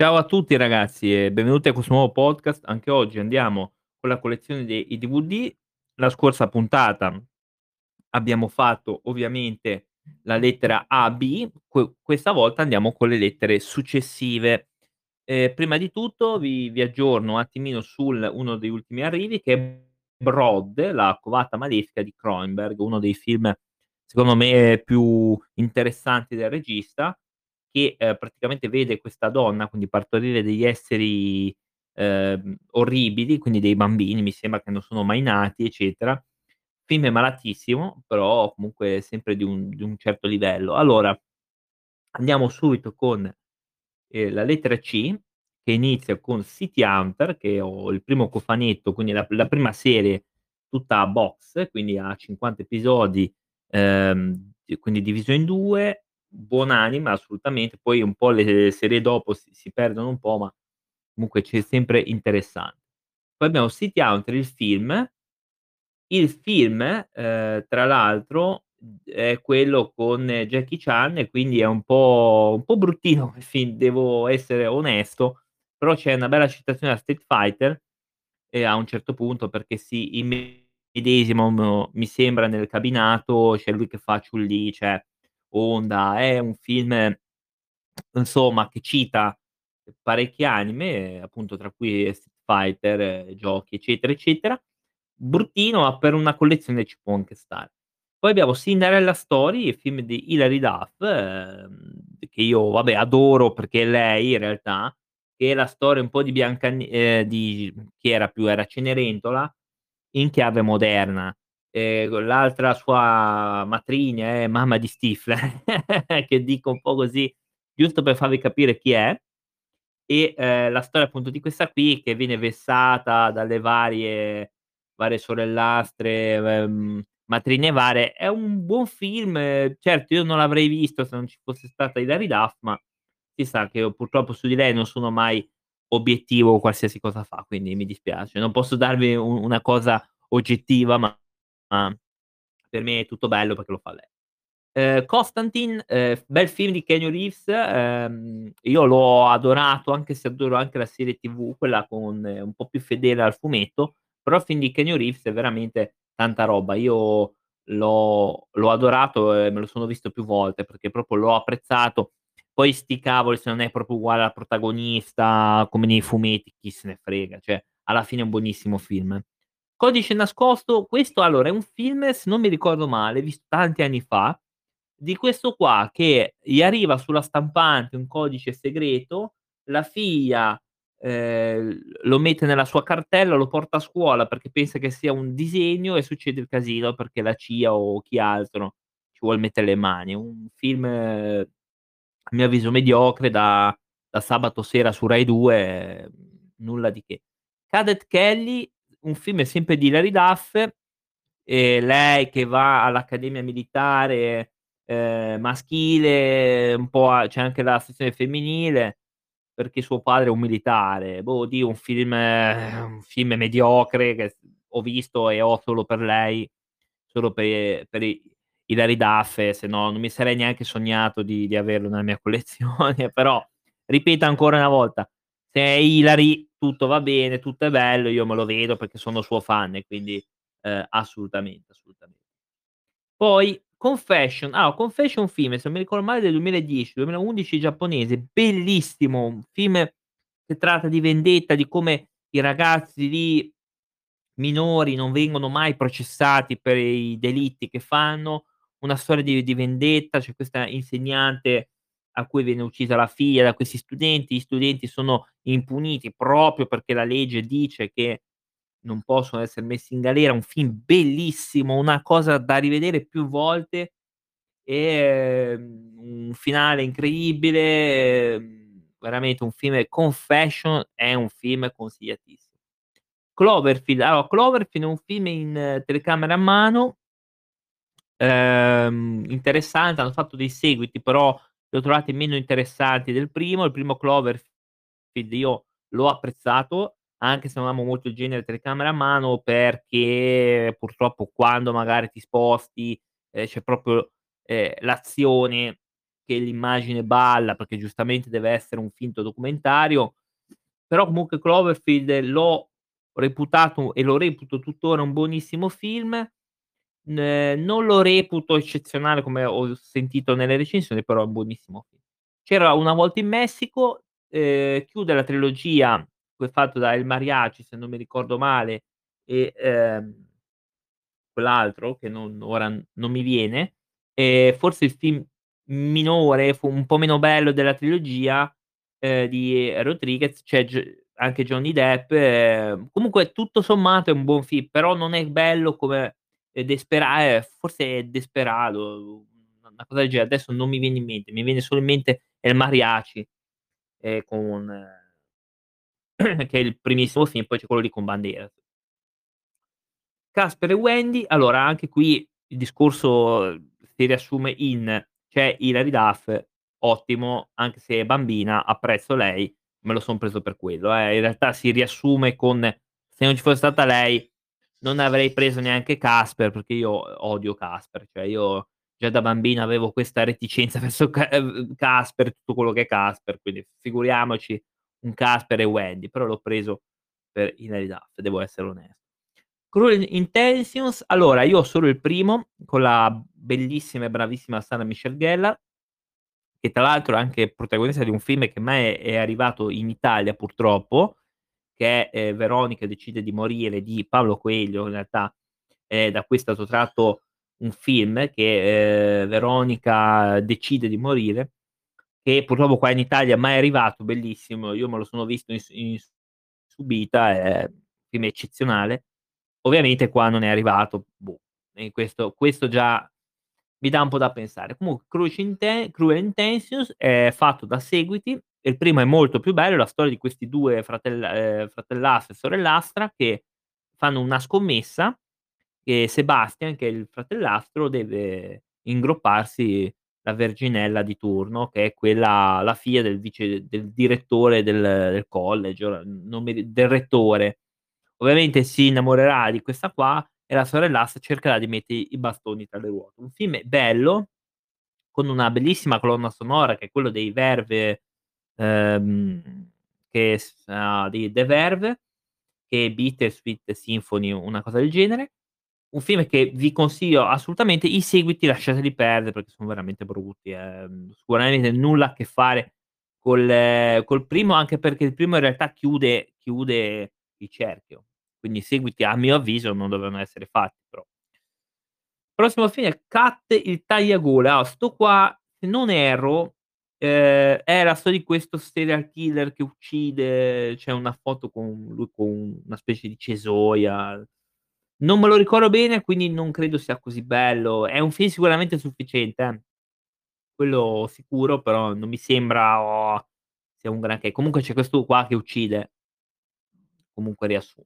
Ciao a tutti ragazzi e benvenuti a questo nuovo podcast. Anche oggi andiamo con la collezione dei DVD. La scorsa puntata abbiamo fatto ovviamente la lettera A, B, que questa volta andiamo con le lettere successive. Ehm, prima di tutto vi vi aggiorno un attimino sul uno degli ultimi arrivi che è Brod, la covata malefica di Cronenberg, uno dei film secondo me più interessanti del regista, che, ehm, praticamente vede questa donna, quindi partorire degli esseri, ehm, orribili, quindi dei bambini, mi sembra che non sono mai nati, eccetera. Film malatissimo, però comunque sempre di un di un certo livello. Allora, andiamo subito con, ehm, la lettera C, che inizia con City Hunter, che ho il primo cofanetto, quindi la la prima serie tutta a box, quindi a 50 episodi, ehm, quindi diviso in 2, buon'anima assolutamente, poi un po' le serie dopo si si perdono un po', ma comunque c'è sempre interessan poi abbiamo City Hunter il film. Il film, ehm, tra l'altro, è quello con Jackie Chan e quindi è un po' un po' bruttino come film, devo essere onesto, però c'è una bella citazione a Street Fighter, e a un certo punto perché si immedesimano, mi sembra, nel cabinato, c'è lui che fa Chun-Li, c'è Honda, è un film insomma che cita parecchie anime, appunto tra cui Street Fighter, giochi, eccetera, eccetera. Bruttino, ma per una collezione ci può anche stare. Poi abbiamo Cinderella Story, il film di Hilary Duff, ehm, che io vabbè adoro perché lei in realtà, che è la storia un po' di Biancan ehm, di chi era più era Cenerentola, in chiave moderna. Ehm, l'altra sua matrigna è mamma di Stifler, che dico un po' così, giusto per farvi capire chi è. E, ehm, la storia appunto di questa qui che viene vessata dalle varie varie sorellastre, ehm, matrigne varie, è un buon film. Certo io non l'avrei visto se non ci fosse stata Hilary Duff, ma si sa che io purtroppo su di lei non sono mai obiettivo qualsiasi cosa fa, quindi mi dispiace. Non posso darvi u una cosa oggettiva, ma per me è tutto bello perché lo fa lei. Ehm, Constantine, ehm, bel film di Keanu Reeves, ehm, io l'ho adorato, anche se adoro anche la serie TV, quella con un po' più fedele al fumetto, però il film di Keanu Reeves è veramente tanta roba. Io l'ho l'ho adorato e me lo sono visto più volte perché proprio l'ho apprezzato. Poi 'sti cavoli, se non è proprio uguale al protagonista come nei fumetti, chi se ne frega, cioè alla fine è un buonissimo film. Codice nascosto, questo allora è un film, se non mi ricordo male, visto tanti anni fa, di questo qua che gli arriva sulla stampante un codice segreto, la figlia, ehm, lo mette nella sua cartella, lo porta a scuola perché pensa che sia un disegno e succede il casino perché la CIA o chi altro ci vuol mettere le mani. Un film, a mio avviso mediocre da da sabato sera su Rai 2, nulla di che. Cadet Kelly, un film sempre di Hilary Duff, e lei che va all'accademia militare, ehm, maschile, un po' a c'è anche la sezione femminile, perché suo padre è un militare. Boh, oddio, un film un film mediocre che ho visto e ho solo per lei, solo pe per i Hilary Duff, se no non mi sarei neanche sognato di di averlo nella mia collezione, però ripeto ancora una volta, se è Hilary tutto va bene, tutto è bello, io me lo vedo perché sono suo fan e quindi, ehm, assolutamente, assolutamen poi Confession, ah, Confession film, se non mi ricordo male del 2010, 2011 giapponese, bellissimo, un film che tratta di vendetta, di come i ragazzi lì minori non vengono mai processati per i delitti che fanno, una storia di di vendetta, c'è questa insegnante a cui viene uccisa la figlia da questi studenti, gli studenti sono impuniti proprio perché la legge dice che non possono esser messi in galera, un film bellissimo, una cosa da rivedere più volte, ehm, un finale incredibile, ehm, veramente un film Confession è un film consigliatissimo. Cloverfield, allora Cloverfield è un film in telecamera a mano ehm, interessante, hanno fatto dei seguiti, però li ho trovati meno interessanti del primo. Il primo Cloverfield io l'ho apprezzato, anche se non amo molto il genere telecamera a mano, perché purtroppo quando magari ti sposti, ehm, c'è proprio, ehm, l'azione che l'immagine balla, perché giustamente deve essere un finto documentario, però comunque Cloverfield l'ho reputato e lo reputo tuttora un buonissimo film. N non lo reputo eccezionale come ho sentito nelle recensioni, però è un buonissimo film. C'era una volta in Messico, ehm, chiude la trilogia fatto da El Mariachi, se non mi ricordo male, e, ehm quell'altro che non ora non mi viene, e forse il film minore, fu un po' meno bello della trilogia, ehm, di Rodriguez, c'è G anche Johnny Depp, ehm, comunque tutto sommato è un buon film, però non è bello come, Despera ehm, forse è Desperado, una cosa del genere, adesso non mi viene in mente, mi viene solo in mente El Mariachi, ehm, con che è il primissimo film, poi c'è quello lì con Banderas. Casper e Wendy, allora anche qui il discorso si riassume in c'è Hilary Duff, ottimo, anche se è bambina, apprezzo lei, me lo son preso per quello, eh. In realtà si riassume con: se non ci fosse stata lei non avrei preso neanche Casper, perché io odio Casper, cioè io già da bambina avevo questa reticenza verso ehm, Casper, tutto quello che è Casper, quindi figuriamoci un Casper e Wendy, però l'ho preso per Hilary devo essere onesto. Cruel Intentions, allora io ho solo il primo, con la bellissima e bravissima Sarah Michelle Gellar che tra l'altro è anche protagonista di un film che mai è arrivato in Italia purtroppo, che è, ehm, Veronica decide di morire di Paulo Coelho, in realtà è da cui è stato tratto un film che, ehm, Veronica decide di morire, che purtroppo qua in Italia mai è arrivato, bellissimo, io me lo sono visto in in subita, è film eccezionale. Ovviamente qua non è arrivato, boh, questo questo già mi dà un po' da pensare. Comunque Inte Cruel Intentions è fatto da seguiti, il primo è molto più bello, la storia di questi 2 fratell ehm, fratellastri e sorellastra che fanno una scommessa, e Sebastian, che è il fratellastro, deve ingropparsi la verginella di turno, che è quella la figlia del vice del direttore del del college, ri del rettore. Ovviamente si innamorerà di questa qua e la sorellastra cercherà di mettere i bastoni tra le ruote. Un film bello, con una bellissima colonna sonora che è quello dei Verve, ehm, che sa di The Verve, che è Bittersweet Symphony, una cosa del genere. Un film che vi consiglio assolutamente, i seguiti lasciateli perdere perché sono veramente brutti, ehm, sicuramente nulla a che fare col col primo, anche perché il primo in realtà chiude chiude il cerchio. Quindi i seguiti a mio avviso non dovevano essere fatti però. Prossimo film è Cut il tagliagole. Ah, 'sto qua, se non erro, ehm, è la storia di questo serial killer che uccide c'è una foto con lui con una specie di cesoia. Non me lo ricordo bene, quindi non credo sia così bello. È un film sicuramente sufficiente, eh. Quello sicuro, però non mi sembra, oh, sia un granché. Comunque c'è questo qua che uccide. Comunque riassu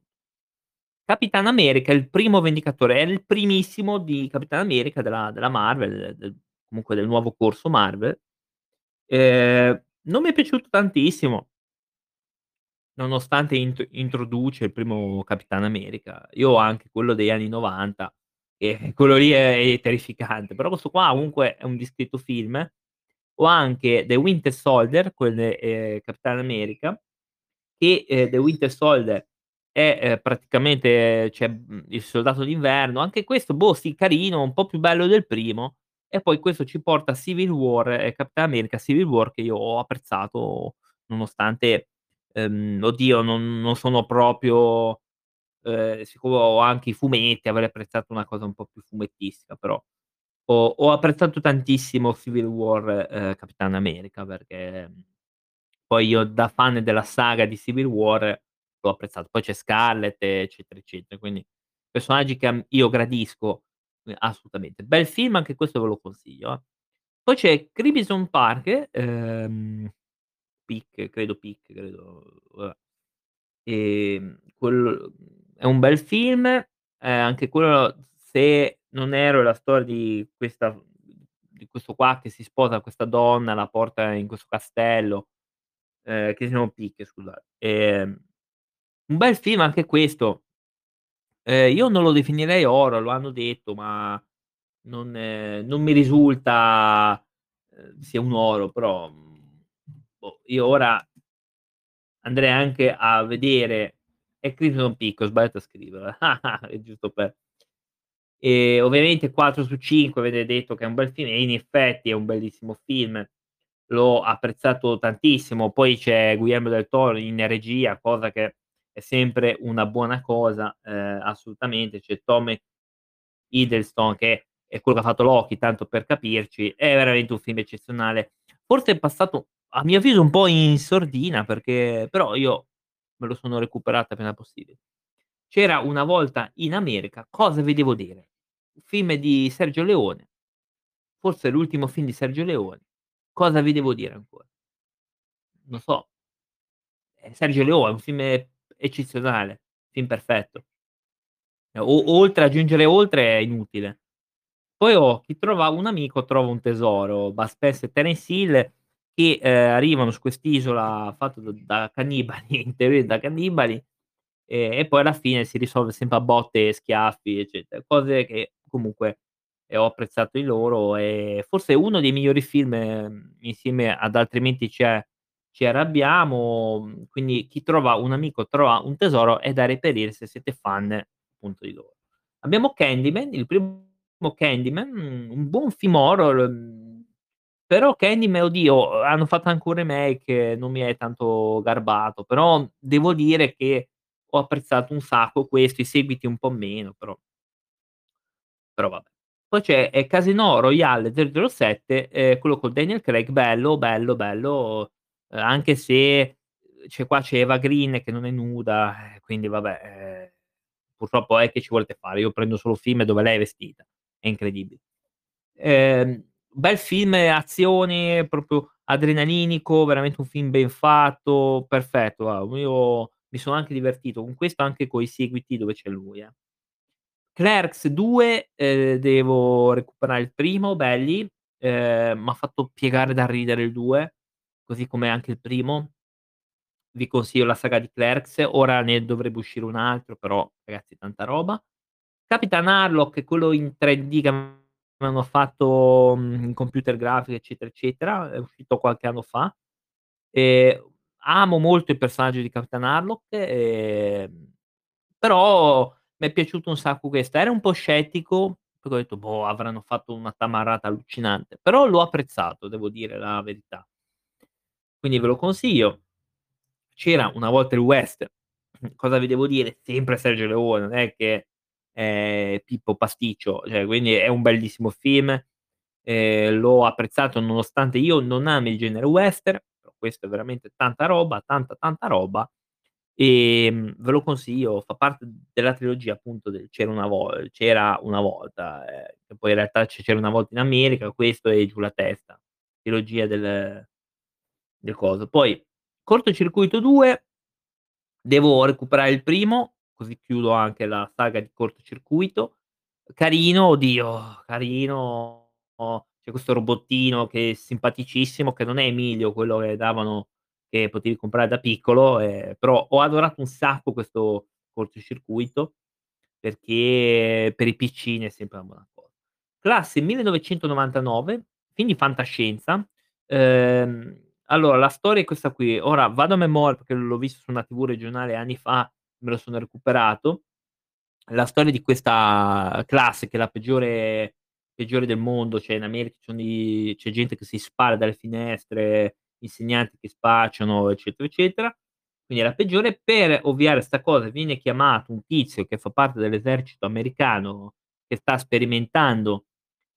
Capitan America, il primo Vendicatore, è il primissimo di Capitan America della della Marvel, del comunque del nuovo corso Marvel. Ehm, non mi è piaciuto tantissimo. Nonostante int introduce il primo Capitan America. Io ho anche quello degli anni '90 e quello lì è è terrificante, però questo qua comunque è un discreto film. Ho anche The Winter Soldier con, ehm, Capitan America, che, ehm, The Winter Soldier è, ehm, praticamente mhmm, il soldato d'inverno, anche questo, boh, sì, carino, un po' più bello del primo, e poi questo ci porta a Civil War, ehm, Capitan America Civil War che io ho apprezzato nonostante, ehm, oddio, non non sono proprio ehm, siccome ho anche i fumetti avrei apprezzato una cosa un po' più fumettistica, però ho ho apprezzato tantissimo Civil War, ehm, Capitan America perché poi io da fan della saga di Civil War l'ho apprezzato. Poi c'è Scarlett, eccetera, eccetera, quindi personaggi che io gradisco, assolutamente. Bel film, anche questo ve lo consiglio, eh. Poi c'è Crimson Park, ehm, Peak, credo Peak, credo, vabbè. Ehm, quello è un bel film, ehm, anche quello se non erro è la storia di questa di questo qua che si sposa questa donna, la porta in questo castello, ehm, che si chiama Peak, scusate. Ehm, un bel film anche questo. Ehm, io non lo definirei horror, lo hanno detto, ma non non mi risulta, ehm, sia un oro, però, mhmm, boh, io ora andrei anche a vedere è Crimson Peak, ho sbagliato a scriverla, è giusto per e ovviamente 4 su 5 avete detto che è un bel film e in effetti è un bellissimo film. L'ho apprezzato tantissimo, poi c'è Guillermo del Toro in regia, cosa che è sempre una buona cosa, ehm, assolutamente. C'è Tom Hiddleston che è quello che ha fatto Loki, tanto per capirci, è veramente un film eccezionale. Forse è passato, a mio avviso, un po' in sordina perché però io me lo sono recuperato appena possibile. C'era una volta in America, cosa vedevo dire? Un film di Sergio Leone, forse l'ultimo film di Sergio Leone. Cosa vi devo dire ancora? Non so. È Sergio Leone, un film eccezionale, film perfetto. O oltre aggiungere oltre è inutile. Poi ho chi trova un amico trova un tesoro, Bud e Terence Hill che, ehm, arrivano su quest'isola fatto d da cannibali, in teoria da cannibali, e e poi alla fine si risolve sempre a botte schiaffi, eccetera. Cose che comunque, ehm, ho apprezzato in loro e forse uno dei migliori film, mhmm, insieme ad Altrimenti a ci arrabbiamo, quindi Chi trova un amico trova un tesoro è da reperire se siete fan appunto di loro. Abbiamo Candyman, il primo Candyman, mhmm, un buon film horror, mhmm, però Candyman, oddio, hanno fatto anche un remake, non mi è tanto garbato, però devo dire che ho apprezzato un sacco questo, i seguiti un po' meno, però però vabbè. Poi c'è, ehm, Casino Royale 007, ehm, quello con Daniel Craig, bello, bello, bello, ehm, anche se c'è qua c'è Eva Green che non è nuda, eh, quindi vabbè, ehm, purtroppo è che ci volete fare? Io prendo solo film dove lei è vestita, è incredibile. Ehm, bel film azione, proprio adrenalinico, veramente un film ben fatto, perfetto, guarda, io mi sono anche divertito con questo, anche coi seguiti dove c'è lui, eh. Clerks 2, ehm, devo recuperare il primo, belli, ehm, m'ha fatto piegare da ridere il 2, così come anche il primo. Vi consiglio la saga di Clerks, ora ne dovrebbe uscire un altro, però ragazzi tanta roba. Capitan Harlock, quello in 3D che avevano fatto, mhmm, in computer grafica, eccetera, eccetera, è uscito qualche anno fa. Ehm, amo molto il personaggio di Capitan Harlock, ehm, però m'è piaciuto un sacco questo. Ero un po' scettico, perché ho detto: "Boh, avranno fatto una tamarrata allucinante", però l'ho apprezzato, devo dire la verità. Quindi ve lo consiglio. C'era una volta il West, cosa vi devo dire, sempre Sergio Leone, non è che è Pippo Pasticcio, cioè quindi è un bellissimo film, ehm, l'ho apprezzato nonostante io non ami il genere western, però questo è veramente tanta roba, tanta, tanta roba, ehm, ve lo consiglio, fa parte della trilogia appunto del C'era una vol C'era una volta, ehm, che poi in realtà C'era una volta in America, questo e Giù la testa, trilogia del del coso. Poi Cortocircuito 2 devo recuperare il primo, così chiudo anche la saga di Cortocircuito. Carino, oddio, carino, c'è questo robottino che è simpaticissimo, che non è Emilio, quello che davano che potevi comprare da piccolo, ehm, però ho adorato un sacco questo Cortocircuito, perché per i piccini è sempre una buona cosa. Classe 1999, film di fantascienza, ehm, allora la storia è questa qui, ora vado a memoria perché l'ho visto su una TV regionale anni fa, me lo sono recuperato. La storia di questa classe che è la peggiore peggiore del mondo, cioè in America i c'è gente che si spara dalle finestre, insegnanti che spacciano, eccetera, eccetera. Quindi è la peggiore. Per ovviare a 'sta cosa viene chiamato un tizio che fa parte dell'esercito americano, che sta sperimentando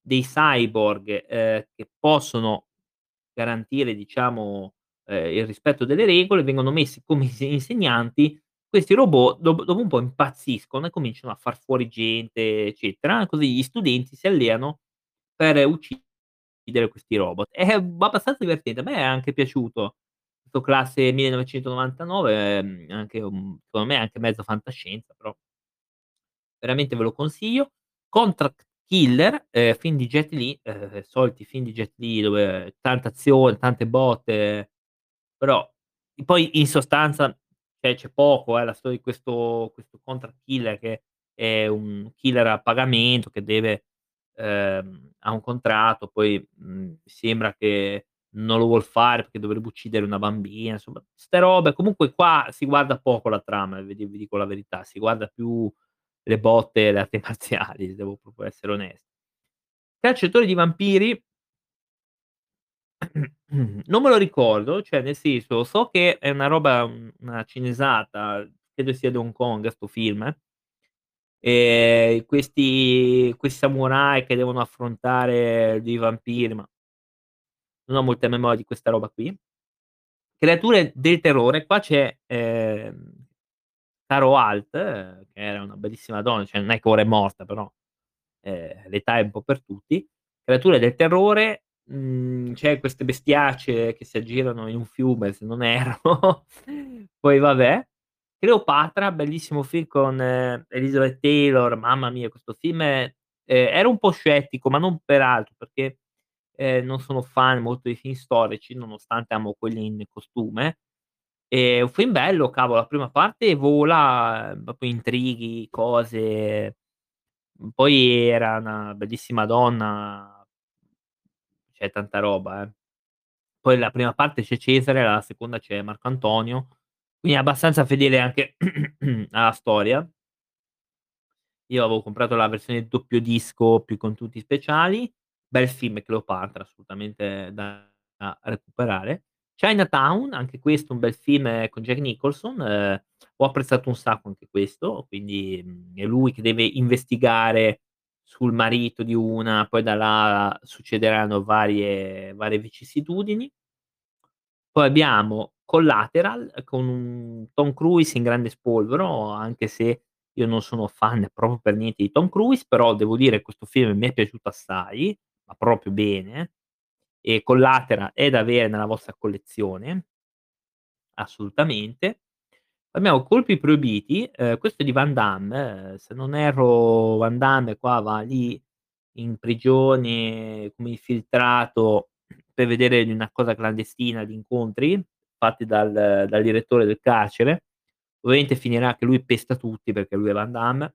dei cyborg, ehm, che possono garantire diciamo, ehm, il rispetto delle regole, vengono messi come inse insegnanti, questi robot dopo dopo un po' impazziscono e cominciano a far fuori gente, eccetera, così gli studenti si alleano per uccidere questi robot. È abbastanza divertente, a me è anche piaciuto. Questo classe 1999, ehm, anche secondo me anche mezzo fantascienza, però veramente ve lo consiglio. Contract Killer, ehm, film di Jet Li, ehm, soliti film di Jet Li dove tanta azione, tante botte, però poi in sostanza, cioè c'è poco, eh, la storia di questo questo contract killer che è un killer a pagamento che deve, ehm, ha un contratto, poi, mhmm, sembra che non lo vuol fare perché dovrebbe uccidere una bambina, insomma 'ste robe. Comunque qua si guarda poco la trama, vi vi dico la verità, si guarda più le botte e le arti marziali, devo proprio essere ones Cacciatori di vampiri non me lo ricordo, cioè nel senso, so che è una roba una cinesata, credo sia di Hong Kong 'sto film ehm, questi questi samurai che devono affrontare dei vampiri, ma non ho molta memoria di questa roba qui. Creature del terrore, qua c'è, ehm, Caro Alt, che era una bellissima donna, cioè non è che ora è morta, però, ehm, l'età è un po' per tutti. Creature del terrore, mhmm, c'è queste bestiacce che si aggirano in un fiume, se non erro. Poi vabbè. Cleopatra, bellissimo film con Elizabeth Taylor, mamma mia questo film è ehm, ero un po' scettico, ma non per altro, perché, ehm, non sono fan molto dei film storici, nonostante amo quelli in costume. È un film bello, cavolo, la prima parte vola, proprio intrighi, cose. Poi era una bellissima donna. C'è tanta roba, eh. Poi la prima parte c'è Cesare, la seconda c'è Marco Antonio, quindi è abbastanza fedele anche alla storia. Io avevo comprato la versione doppio disco, più contenuti speciali. Bel film Cleopatra, assolutamente da recuperare. Chinatown, anche questo un bel film con Jack Nicholson, ehm, ho apprezzato un sacco anche questo, quindi, mhmm, è lui che deve investigare sul marito di una, poi da là succederanno varie varie vicissitudini. Poi abbiamo Collateral con un Tom Cruise in grande spolvero, anche se io non sono fan proprio per niente di Tom Cruise, però devo dire questo film mi è piaciuto assai, ma proprio bene. E Collateral è da avere nella vostra collezione. Assolutamente. Abbiamo Colpi proibiti, ehm, questo è di Van Damme, se non erro Van Damme qua va lì in prigione come infiltrato per vedere una cosa clandestina di incontri fatti dal dal direttore del carcere. Ovviamente finirà che lui pesta tutti perché lui è Van Damme.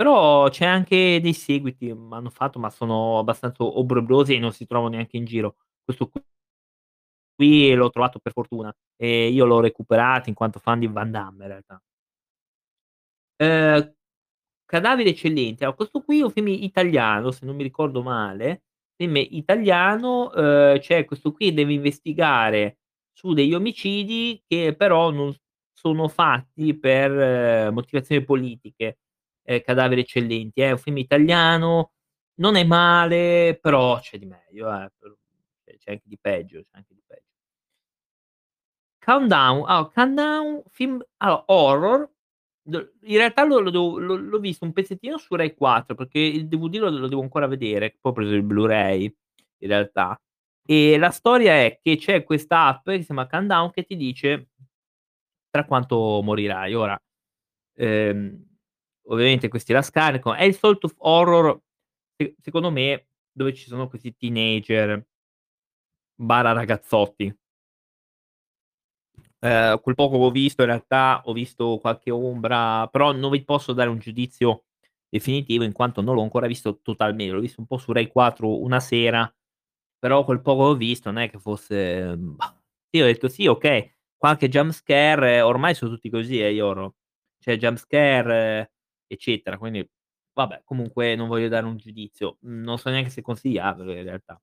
Però c'è anche dei seguiti, m'hanno fatto, ma sono abbastanza obbrobriosi e non si trovano neanche in giro. Questo qui l'ho trovato per fortuna e io l'ho recuperato in quanto fan di Van Damme in realtà. Ehm, Cadaveri eccellenti, allora questo qui è un film italiano, se non mi ricordo male, film italiano, ehm, c'è questo qui deve investigare su degli omicidi che però non sono fatti per motivazioni politiche. Ehm, Cadaveri eccellenti, è un film italiano, non è male, però c'è di meglio eh, c'è anche di peggio, c'è anche di peggio. Countdown, allora Countdown, film allora horror, in realtà lo lo devo l'ho visto un pezzettino su Rai 4 perché il DVD lo lo devo ancora vedere, poi ho preso il Blu-ray in realtà. E la storia è che c'è questa app che si chiama Countdown che ti dice tra quanto morirai. Ora, ehm, ovviamente questi la scaricano, è il solito horror se secondo me dove ci sono questi teenager barra ragazzotti. Ehm, quel poco che ho visto in realtà, ho visto qualche ombra, però non vi posso dare un giudizio definitivo in quanto non l'ho ancora visto totalme l'ho visto un po' su Rai 4 una sera, però quel poco che ho visto non è che fosse io ho detto: "Sì, okay, qualche jump scare", ormai sono tutti così eh, horror. Cioè jump scare, eccetera, quindi vabbè, comunque non voglio dare un giudizio. Non so neanche se consigliarvelo in realtà.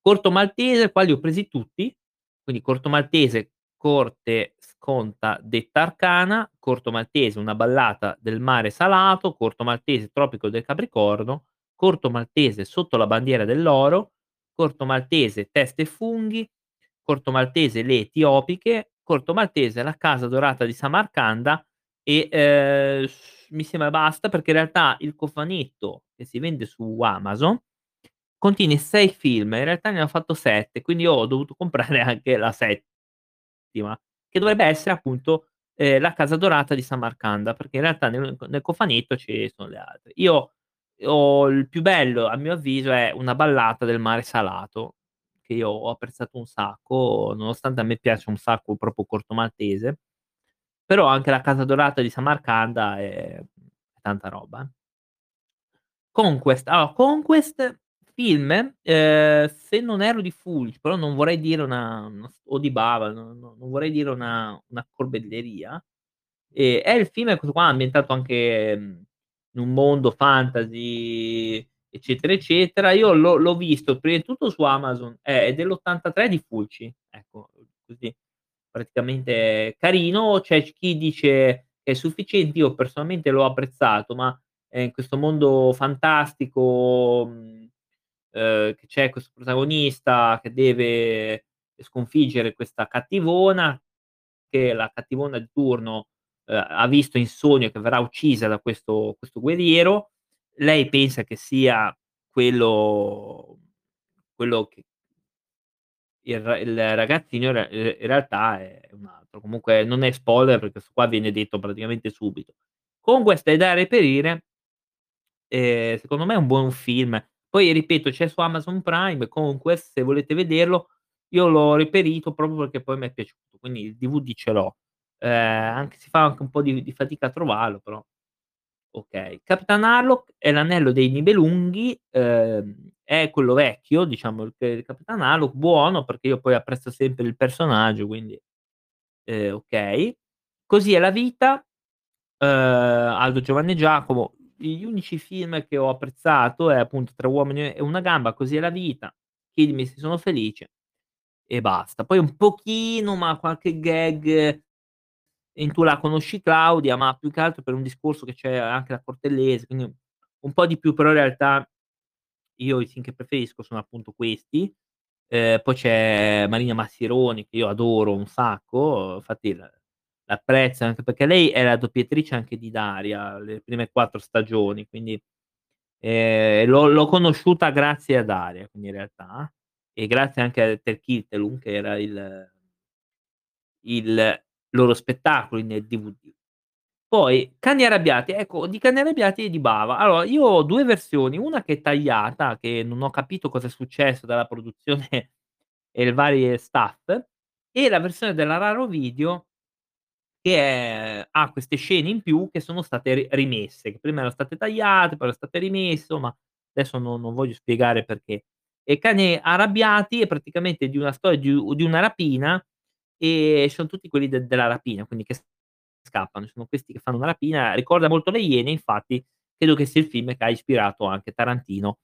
Corto maltese, qua li ho presi tutti, quindi corto maltese, Corte sconta detta arcana, corto maltese, Una ballata del mare salato, corto maltese, Tropico del Capricorno, corto maltese, Sotto la bandiera dell'oro, corto maltese, Teste e funghi, corto maltese, Le etiopiche, corto maltese, La casa dorata di Samarcanda e, ehm, mi sembra basta perché in realtà il cofanetto che si vende su Amazon contiene 6 film, in realtà ne hanno fatto 7, quindi io ho dovuto comprare anche la settima, che dovrebbe essere appunto, ehm, La casa dorata di Samarcanda, perché in realtà nel nel cofanetto ci sono le altre. Io ho il più bello a mio avviso è Una ballata del mare salato, che io ho apprezzato un sacco, nonostante a me piace un sacco proprio corto maltese, però anche La casa dorata di Samarcanda è tanta roba, eh. Conquest, allora Conquest film, ehm, se non erro di Fulci, però non vorrei dire una una o di Bava, no no non vorrei dire una una corbelleria, ehm, è il film questo qua ambientato anche, mhmm, in un mondo fantasy, eccetera, eccetera. Io l'ho l'ho visto prima di tutto su Amazon, è è dell'83 di Fulci, ecco, così praticamente carino. C'è chi dice che è sufficiente, io personalmente l'ho apprezzato, ma, ehm, in questo mondo fantastico, mhmm, ehm, che c'è questo protagonista che deve sconfiggere questa cattivona, che la cattivona di turno, ehm, ha visto in sogno che verrà uccisa da questo questo guerriero. Lei pensa che sia quello quello che il il ragazzino ehm, in realtà è un altro. Comunque non è spoiler perché questo qua viene detto praticamente subito. Conquest è da reperire ehm, secondo me è un buon film. Poi ripeto c'è su Amazon Prime Conquest, se volete vederlo. Io l'ho reperito proprio perché poi m'è piaciuto, quindi il DVD ce l'ho. Ehm, anche si fa anche un po' di di fatica a trovarlo, però okay. Capitan Harlock è l'anello dei Nibelunghi, ehm, è quello vecchio, diciamo il il Capitan Harlock, buono perché io poi apprezzo sempre il personaggio, quindi, ehm, okay. Così è la vita, ehm, Aldo, Giovanni Giacomo. Gli unici film che ho apprezzato è appunto Tre uomini e una gamba, Così è la vita, Chiedimi se sono felice e basta. Poi un pochino, ma qualche gag Tu la conosci Claudia, ma più che altro per un discorso che c'è anche la Cortellesi, quindi un po' di più, però in realtà io i film che preferisco sono appunto questi. Ehm, poi c'è Marina Massironi che io adoro un sacco, infatti l'apprezzo anche perché lei è la doppiatrice anche di Daria, le prime 4 stagioni, quindi, ehm, l'ho l'ho conosciuta grazie a Daria, quindi in realtà, e grazie anche a Der Kittelum che era il il loro spettacolo in DVD. Poi Cani arrabbiati, ecco di Cani arrabbiati e di Bava. Allora io ho 2 versioni, una che è tagliata, che non ho capito cosa è successo dalla produzione e il varie staff, e la versione della Raro Video che è ha queste scene in più che sono state ri rimesse, che prima erano state tagliate, poi erano state rimesse, ma adesso non non voglio spiegare perché. E Cani arrabbiati è praticamente di una storia di di una rapina, e son tutti quelli de della rapina, quindi che scappano. Sono questi che fanno una rapina, ricorda molto Le Iene, infatti credo che sia il film che ha ispirato anche Tarantino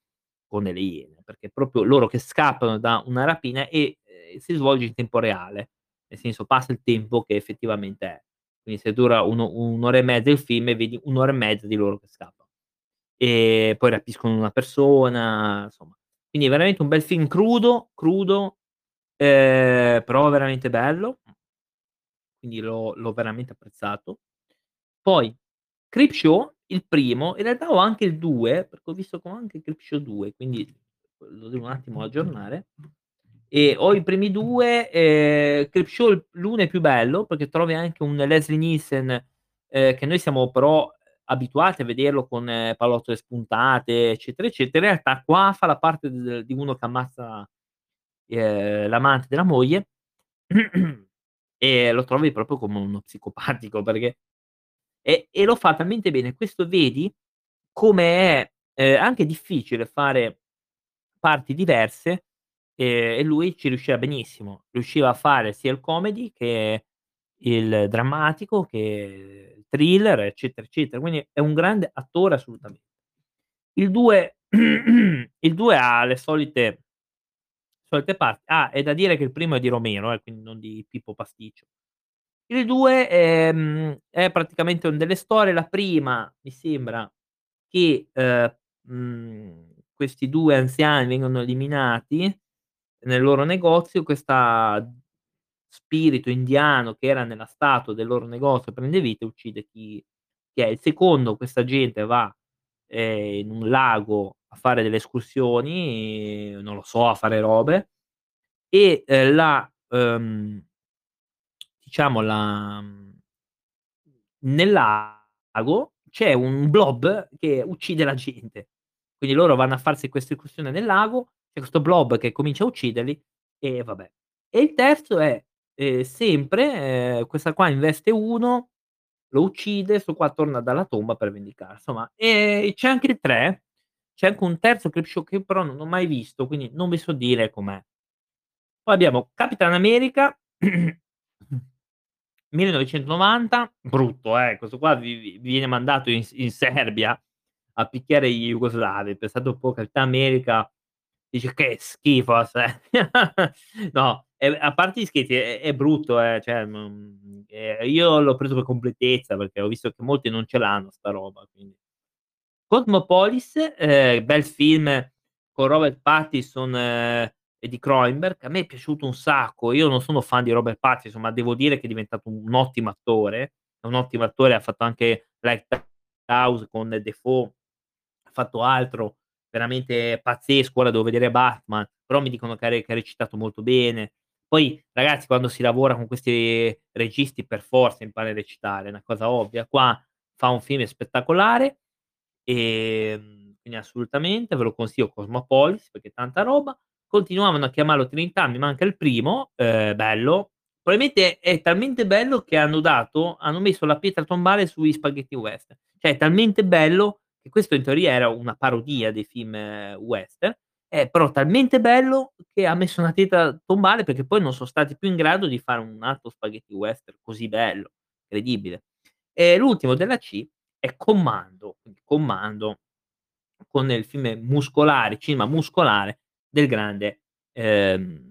con Le Iene, perché proprio loro che scappano da una rapina e, ehm, si svolge in tempo reale, nel senso passa il tempo che effettivamente è. Quindi se dura 1 1 ora e mezza il film e vedi 1 ora e mezza di loro che scappano. E poi rapiscono una persona, insomma. Quindi è veramente un bel film crudo, crudo, ehm, però veramente bello. Quindi l'ho l'ho veramente apprezzato. Poi Creepshow, il primo, in realtà ho anche il 2, perché ho visto ho anche Creepshow 2, quindi lo devo un attimo aggiornare. E ho i primi 2, ehm, Creepshow l l'1 è più bello, perché trovi anche un Leslie Nielsen, ehm, che noi siamo però abituati a vederlo con pallottole spuntate, eccetera, eccetera. In realtà qua fa la parte d di uno che ammazza, ehm, l'amante della moglie e lo trovi proprio come uno psicopatico perché e e lo fa talmente bene. Questo vedi come è, ehm, anche difficile fare parti diverse, ehm, e lui ci riusciva benissimo. Riusciva a fare sia il comedy che il drammatico, che il thriller, eccetera, eccetera. Quindi è un grande attore assolutamen Il 2 il 2 ha le solite solite parti. Ah, è da dire che il primo è di Romero, eh, quindi non di Pippo Pasticcio. Il 2, ehm, è praticamente un delle storie. La prima mi sembra che, ehm, mhmm, questi 2 anziani vengono eliminati nel loro negozio, questa spirito indiano che era nella statua del loro negozio prende vita e uccide chi chi è. Il secondo questa gente va, ehm, in un lago a fare delle escursioni, non lo so, a fare robe e, ehm, la uhm diciamo la mhmm, nel lago c'è un blob che uccide la gente. Quindi loro vanno a farsi questa escursione nel lago, c'è questo blob che comincia a ucciderli e vabbè. E il terzo è, ehm, sempre, ehm, questa qua investe uno, lo uccide, 'sto qua torna dalla tomba per vendicare insomma. E c'è anche il 3 c'è anche un terzo Creepshow che però non ho mai visto, quindi non vi so dire com'è. Poi abbiamo Capitan America 1990, brutto eh, questo qua vi vi viene mandato in in Serbia a picchiare gli jugoslavi. Pensate un po' Capitan America dice: "Che schifo se" no, e a parte gli scherzi è è brutto eh, cioè, mhmm, ehm, io l'ho preso per completezza perché ho visto che molti non ce l'hanno sta roba, quindi. Cosmopolis, ehm, bel film con Robert Pattinson e di Cronenberg, a me è piaciuto un sacco. Io non sono fan di Robert Pattinson, ma devo dire che è diventato un ottimo attore, un ottimo attore, ha fatto anche Lighthouse con Dafoe, ha fatto altro veramente pazzesco, ora devo vedere Batman, però mi dicono che ha che ha recitato molto bene. Poi ragazzi quando si lavora con questi registi per forza impari a recitare, è una cosa ovvia. Qua fa un film spettacolare, ehm, quindi assolutamente ve lo consiglio Cosmopolis perché è tanta roba. Continuavano a chiamarlo Trinità, mi manca il primo, ehm, bello. Probabilmente è talmente bello che hanno dato hanno messo la pietra tombale sugli spaghetti western. Cioè è talmente bello che questo in teoria era una parodia dei film western, è però talmente bello che ha messo una pietra tombale perché poi non so stati più in grado di fare un altro spaghetti western così bello, incredibile. E l'ultimo della C è Commando, Commando con il film muscolare, cinema muscolare del grande ehm,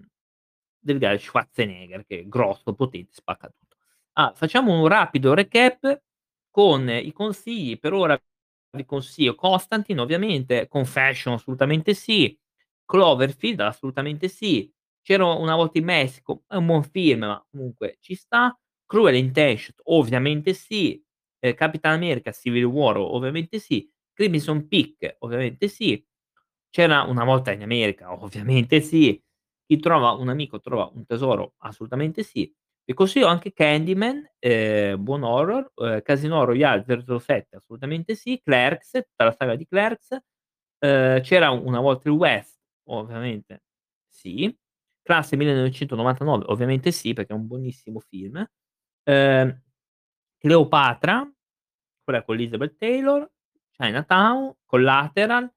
del grande Schwarzenegger che è grosso, potente, spacca tutto. Ah, facciamo un rapido recap con i consigli. Per ora vi consiglio Constantine ovviamente, Confession assolutamente sì, Cloverfield assolutamente sì, C'era una volta in Messico, è un buon film, ma comunque ci sta, Cruel Intentions ovviamente sì, ehm, Capitan America Civil War ovviamente sì, Crimson Peak ovviamente sì, C'era una volta in America ovviamente sì, Chi trova un amico trova un tesoro assolutamente sì. Vi consiglio anche Candyman, ehm, buon horror, ehm, Casino Royale 007 assolutamente sì, Clerks, tutta la saga di Clerks, ehm, C'era una volta il West ovviamente sì, Classe 1999 ovviamente sì, perché è un buonissimo film, ehm, Cleopatra, quella con Elizabeth Taylor, Chinatown, Collateral,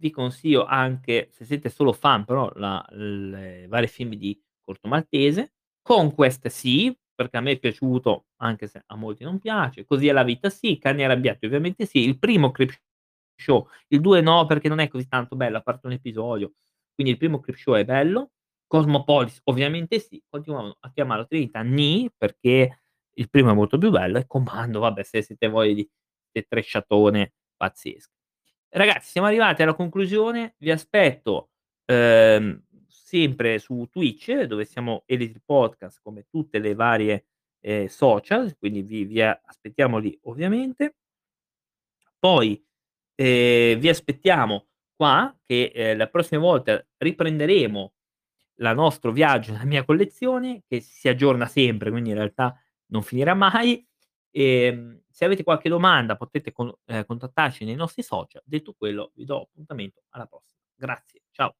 vi consiglio anche, se siete solo fan però la le vari film di Corto Maltese, Conquest sì, perché a me è piaciuto anche se a molti non piace, Così è la vita sì, Cani arrabbiati ovviamente sì, il primo Creepshow, il 2 no perché non è così tanto bello, a parte un episodio, quindi il primo Creepshow è bello, Cosmopolis ovviamente sì, continuavano a chiamarlo Trinità nì, perché il primo è molto più bello e Commando vabbè se siete voglia di de trashatone pazzesco. Ragazzi siamo arrivati alla conclusione, vi aspetto, ehm, sempre su Twitch dove siamo Eletri Podcast come tutte le varie, ehm, social, quindi vi vi aspettiamo lì ovviamente. Poi, ehm, vi aspettiamo qua che, ehm, la prossima volta riprenderemo la nostro viaggio nella mia collezione che si aggiorna sempre, quindi in realtà non finirà mai. Ehm, se avete qualche domanda potete con ehm, contattarci nei nostri social. Detto quello vi do appuntamento alla prossima. Grazie, ciao.